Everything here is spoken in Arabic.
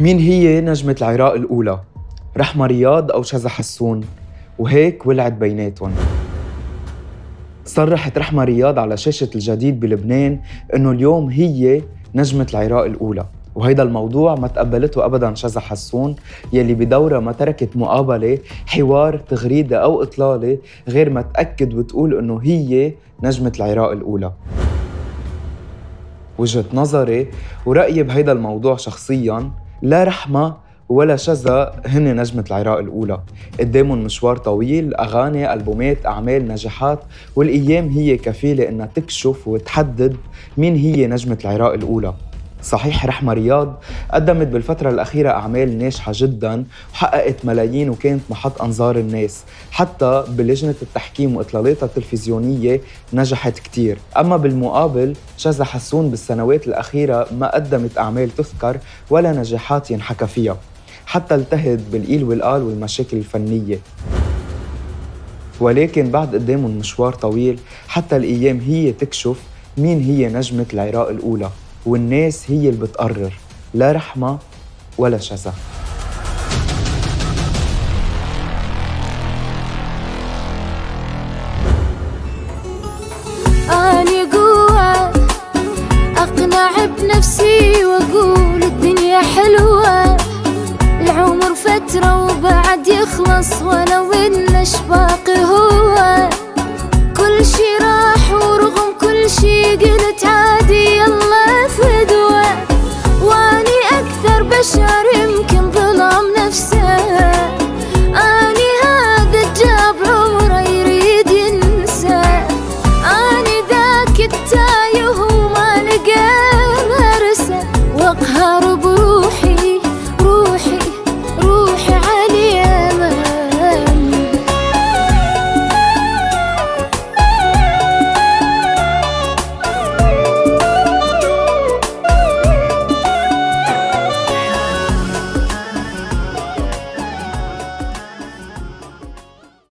مين هي نجمة العراق الأولى؟ رحمة رياض أو شذى حسون؟ وهيك ولعت بيناتهم صرحت رحمة رياض على شاشة الجديد بلبنان إنه اليوم هي نجمة العراق الأولى وهيدا الموضوع ما تقبلته ابدا شذى حسون يلي بدورها ما تركت مقابلة حوار تغريدة أو إطلالة غير ما تأكد وتقول إنه هي نجمة العراق الأولى وجهة نظري ورأيي بهيدا الموضوع شخصيا لا رحمة ولا شذا هن نجمة العراق الأولى. قدامهم مشوار طويل أغاني ألبومات أعمال نجاحات والأيام هي كفيلة إنها تكشف وتحدد مين هي نجمة العراق الأولى. صحيح رحمة رياض قدمت بالفترة الأخيرة أعمال ناجحة جدا وحققت ملايين وكانت محط أنظار الناس. حتى بلجنة التحكيم وإطلالاتها التلفزيونية نجحت كتير. أما بالمقابل شذى حسون بالسنوات الأخيرة ما قدمت أعمال تذكر ولا نجاحات ينحكى فيها. حتى التهت بالقيل والقال والمشاكل الفنية. ولكن بعد قدامهم مشوار طويل حتى الأيام هي تكشف مين هي نجمة العراق الأولى. والناس هي اللي بتقرر لا رحمة ولا شذا أني قوة أقنع بنفسي وأقول الدنيا حلوة. العمر فترة وبعد يخلص ولو إن هو